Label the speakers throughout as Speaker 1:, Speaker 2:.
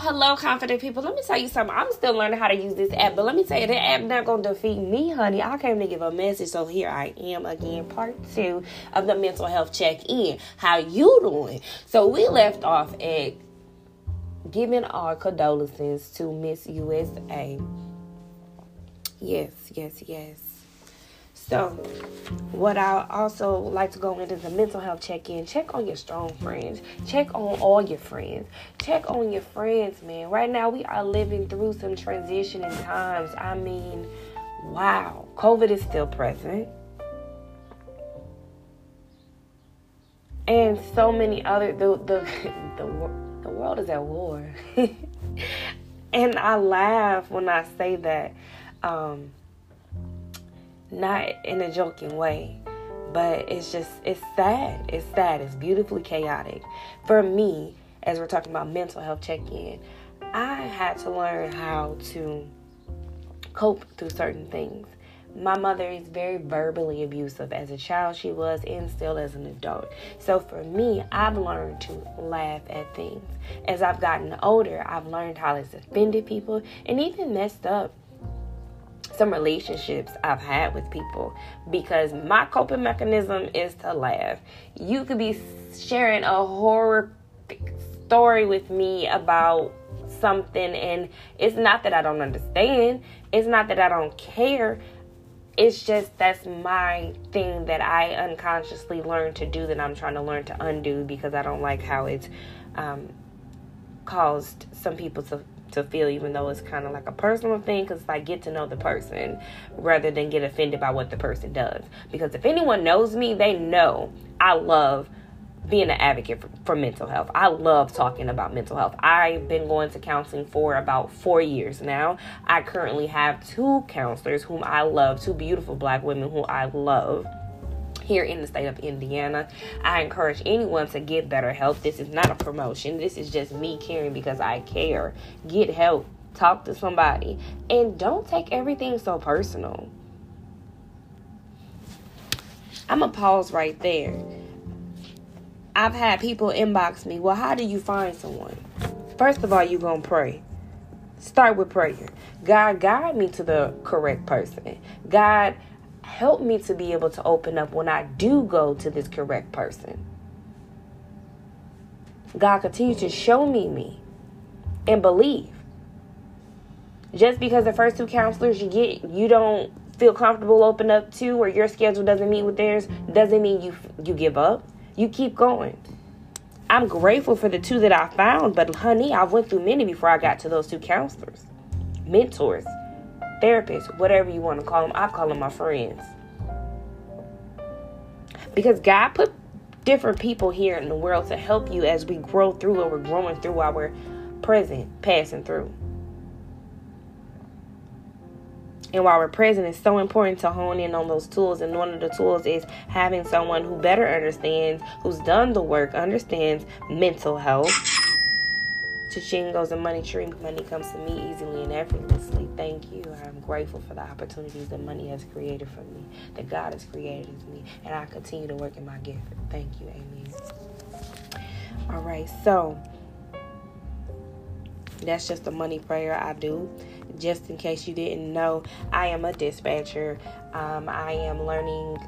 Speaker 1: Hello, confident people. Let me tell you something. I'm still learning how to use this app, but let me tell you, the app not gonna defeat me, honey. I came to give a message, so here I am again, part two of the mental health check-in. How you doing? So we left off at giving our condolences to Miss USA. Yes, yes, yes. So, what I also like to go into the mental health check in. Check on your strong friends. Check on all your friends. Check on your friends, man. Right now, we are living through some transitioning times. I mean, wow. COVID is still present. And so many other the the the, the world is at war. and I laugh when I say that. Um, not in a joking way, but it's just, it's sad. It's sad. It's beautifully chaotic. For me, as we're talking about mental health check in, I had to learn how to cope through certain things. My mother is very verbally abusive. As a child, she was, and still as an adult. So for me, I've learned to laugh at things. As I've gotten older, I've learned how it's offended people and even messed up some relationships I've had with people because my coping mechanism is to laugh. You could be sharing a horror story with me about something, and it's not that I don't understand, it's not that I don't care. It's just that's my thing that I unconsciously learned to do that I'm trying to learn to undo because I don't like how it's um, caused some people to to feel, even though it's kind of like a personal thing, because it's like get to know the person rather than get offended by what the person does. Because if anyone knows me, they know I love being an advocate for, for, mental health. I love talking about mental health. I've been going to counseling for about four years now. I currently have two counselors whom I love, two beautiful black women who I love here in the state of Indiana. I encourage anyone to get better help. This is not a promotion. This is just me caring because I care. Get help. Talk to somebody. And don't take everything so personal. I'm to pause right there. I've had people inbox me, well, how do you find someone? First of all, you're to pray. Start with prayer. God, guide me to the correct person. God, help me to be able to open up when I do go to this correct person. God continues to show me me and believe. Just because the first two counselors you get, you don't feel comfortable open up to, or your schedule doesn't meet with theirs, doesn't mean you you give up. You keep going. I'm grateful for the two that I found, but honey, I went through many before I got to those two counselors, mentors therapists, whatever you want to call them. I call them my friends. Because God put different people here in the world to help you as we grow through what we're growing through while we're present, passing through. And while we're present, it's so important to hone in on those tools. And one of the tools is having someone who better understands, who's done the work, understands mental health Cha-ching goes the money tree. Money comes to me easily and effortlessly. Thank you. I'm grateful for the opportunities that money has created for me, that God has created me, and I continue to work in my gift. Thank you. Amen. All right, so that's just a money prayer I do. Just in case you didn't know, I am a dispatcher. Um, I am learning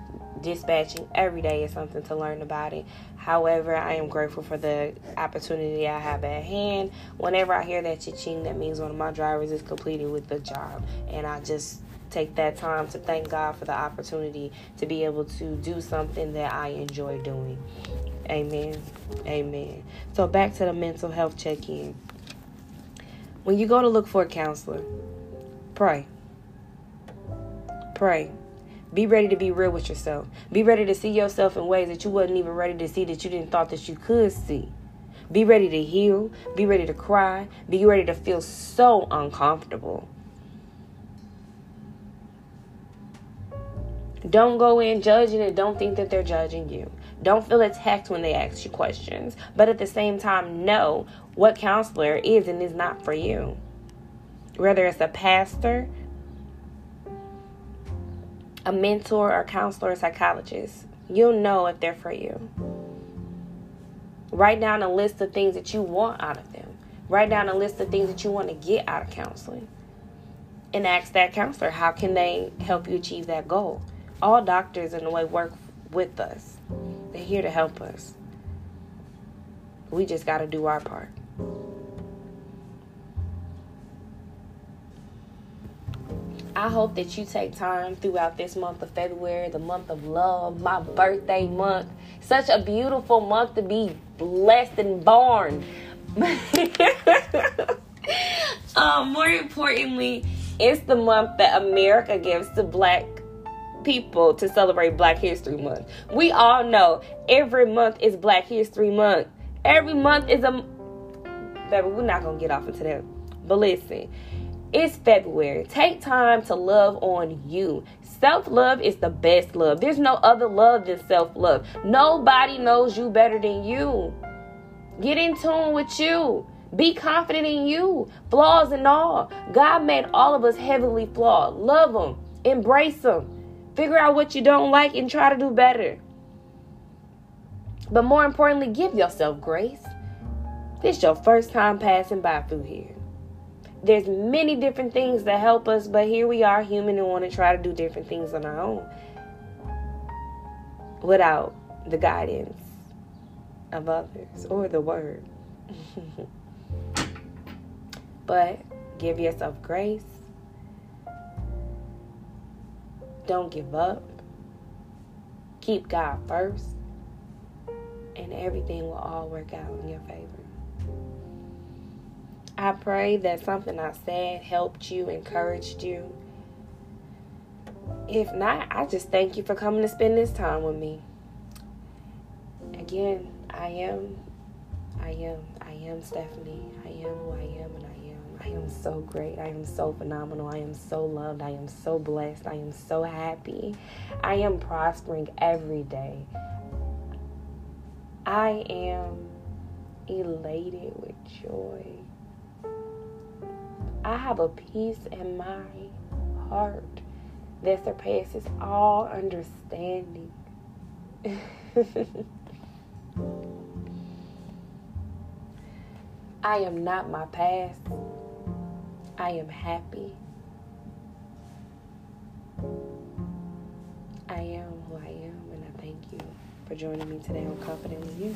Speaker 1: dispatching every day is something to learn about it. However, I am grateful for the opportunity I have at hand. Whenever I hear that cha-ching, that means one of my drivers is completed with the job. And I just take that time to thank God for the opportunity to be able to do something that I enjoy doing. Amen. Amen. So back to the mental health check-in. When you go to look for a counselor, pray. Pray. Be ready to be real with yourself. Be ready to see yourself in ways that you wasn't even ready to see that you didn't thought that you could see. Be ready to heal. Be ready to cry. Be ready to feel so uncomfortable. Don't go in judging and don't think that they're judging you. Don't feel attacked when they ask you questions. But at the same time, know what counselor is and is not for you. Whether it's a pastor, a mentor or counselor or psychologist. You'll know if they're for you. Write down a list of things that you want out of them. Write down a list of things that you want to get out of counseling. And ask that counselor, how can they help you achieve that goal? All doctors, in a way, work with us, they're here to help us. We just got to do our part. I hope that you take time throughout this month of February, the month of love, my birthday month. Such a beautiful month to be blessed and born. um, more importantly, it's the month that America gives to black people to celebrate Black History Month. We all know every month is Black History Month. Every month is a. Baby, we're not gonna get off into that. But listen, it's February. Take time to love on you. Self love is the best love. There's no other love than self love. Nobody knows you better than you. Get in tune with you. Be confident in you, flaws and all. God made all of us heavily flawed. Love them, embrace them, figure out what you don't like, and try to do better. But more importantly, give yourself grace. This is your first time passing by through here. There's many different things that help us, but here we are, human, and want to try to do different things on our own without the guidance of others or the word. but give yourself grace. Don't give up. Keep God first and everything will all work out in your favor. I pray that something I said helped you, encouraged you. If not, I just thank you for coming to spend this time with me. Again, I am, I am, I am Stephanie. I am who I am, and I am. I am so great. I am so phenomenal. I am so loved. I am so blessed. I am so happy. I am prospering every day. I am elated with joy. I have a peace in my heart that surpasses all understanding. I am not my past. I am happy. I am who I am, and I thank you for joining me today on Confident with You.